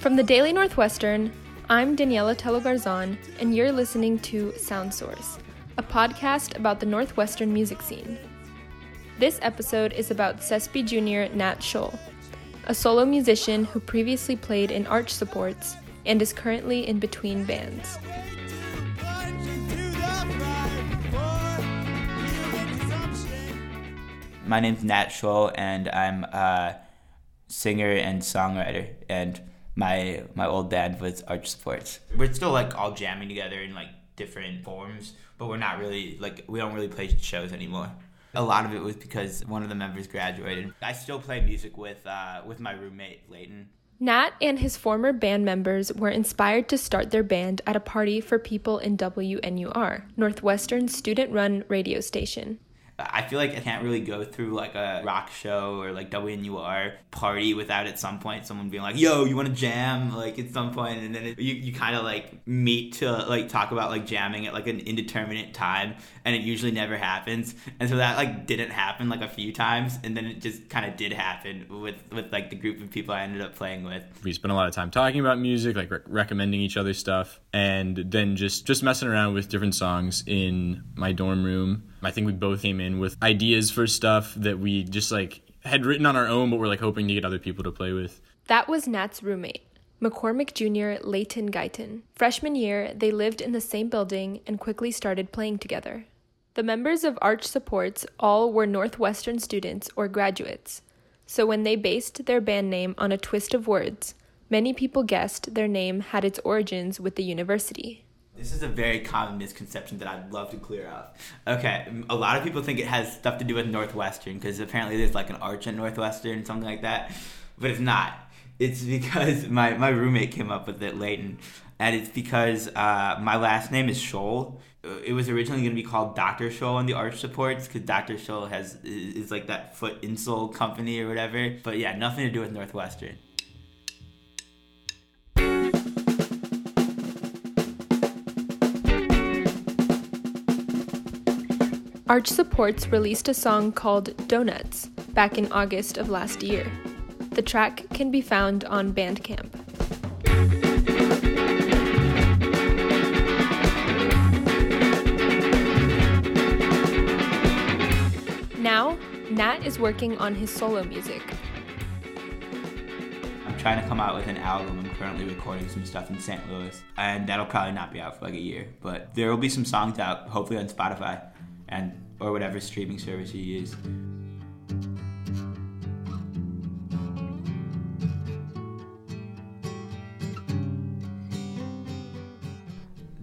From the Daily Northwestern, I'm Daniela Tello Garzon, and you're listening to Sound Source, a podcast about the Northwestern music scene. This episode is about SESP Jr. Nat Scholl, a solo musician who previously played in Arch Supports and is currently in between bands. My name's Nat Scholl, and I'm a singer and songwriter. And my my old band was Arch Supports. We're still like all jamming together in like different forms, but we're not really like we don't really play shows anymore. A lot of it was because one of the members graduated. I still play music with uh, with my roommate Leighton. Nat and his former band members were inspired to start their band at a party for people in WNUR, Northwestern's student run radio station. I feel like I can't really go through like a rock show or like WNUR party without at some point someone being like, "Yo, you want to jam?" Like at some point, and then it, you you kind of like meet to like talk about like jamming at like an indeterminate time, and it usually never happens. And so that like didn't happen like a few times, and then it just kind of did happen with with like the group of people I ended up playing with. We spent a lot of time talking about music, like re- recommending each other stuff, and then just just messing around with different songs in my dorm room. I think we both came in with ideas for stuff that we just like had written on our own, but we're like hoping to get other people to play with. That was Nat's roommate, McCormick Jr. Leighton Guyton. Freshman year, they lived in the same building and quickly started playing together. The members of Arch Supports all were Northwestern students or graduates, so when they based their band name on a twist of words, many people guessed their name had its origins with the university. This is a very common misconception that I'd love to clear up. Okay, a lot of people think it has stuff to do with Northwestern because apparently there's like an arch at Northwestern, something like that, but it's not. It's because my, my roommate came up with it, Leighton, and it's because uh, my last name is Scholl. It was originally going to be called Dr. Scholl on the Arch Supports because Dr. Scholl has is like that foot insole company or whatever. But yeah, nothing to do with Northwestern. Arch Supports released a song called Donuts back in August of last year. The track can be found on Bandcamp. Now, Nat is working on his solo music. I'm trying to come out with an album. I'm currently recording some stuff in St. Louis, and that'll probably not be out for like a year. But there will be some songs out, hopefully on Spotify and or whatever streaming service you use.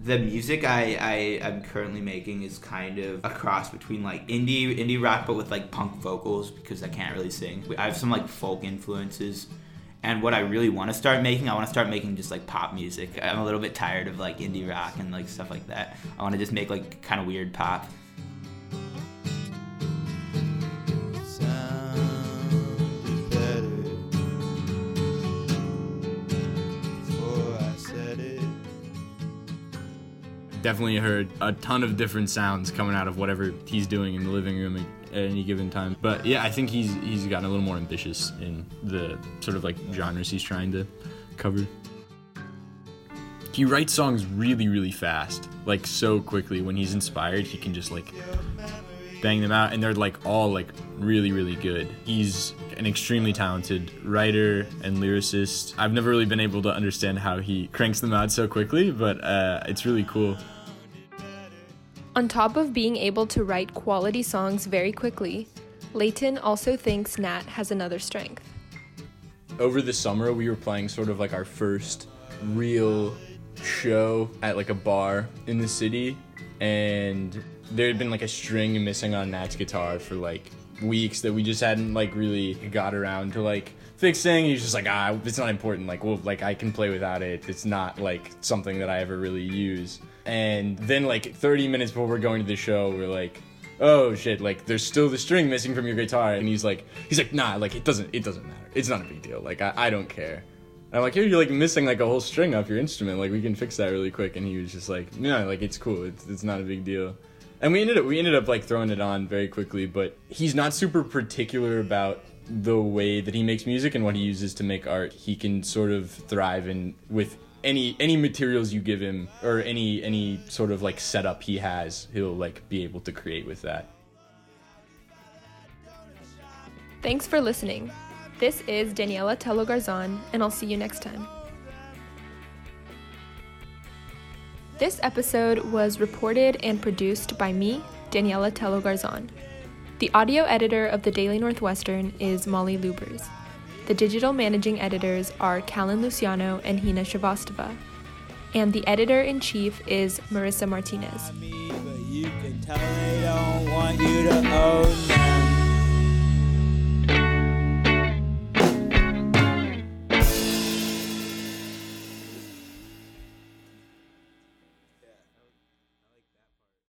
the music I, I am currently making is kind of a cross between like indie indie rock but with like punk vocals because I can't really sing. I have some like folk influences. And what I really want to start making, I want to start making just like pop music. I'm a little bit tired of like indie rock and like stuff like that. I want to just make like kind of weird pop. Definitely heard a ton of different sounds coming out of whatever he's doing in the living room at any given time. But yeah, I think he's he's gotten a little more ambitious in the sort of like genres he's trying to cover. He writes songs really really fast, like so quickly. When he's inspired, he can just like bang them out and they're like all like really really good. He's an extremely talented writer and lyricist. I've never really been able to understand how he cranks them out so quickly, but uh, it's really cool. On top of being able to write quality songs very quickly, Leighton also thinks Nat has another strength. Over the summer, we were playing sort of like our first real show at like a bar in the city, and there had been like a string missing on Nat's guitar for like weeks that we just hadn't like really got around to like fixing. He's just like, ah, it's not important. Like, well, like I can play without it. It's not like something that I ever really use. And then like 30 minutes before we're going to the show, we're like, oh shit, like there's still the string missing from your guitar. And he's like, he's like, nah, like it doesn't, it doesn't matter. It's not a big deal. Like I, I don't care. And I'm like, here you're like missing like a whole string off your instrument. Like we can fix that really quick. And he was just like, no, like it's cool. It's it's not a big deal and we ended up we ended up like throwing it on very quickly but he's not super particular about the way that he makes music and what he uses to make art, he can sort of thrive in with any any materials you give him or any any sort of like setup he has, he'll like be able to create with that. Thanks for listening. This is Daniela Tello Garzon, and I'll see you next time. This episode was reported and produced by me, Daniela Tello Garzon. The audio editor of the Daily Northwestern is Molly Lubers. The digital managing editors are Callan Luciano and Hina Srivastava. And the editor in chief is Marissa Martinez.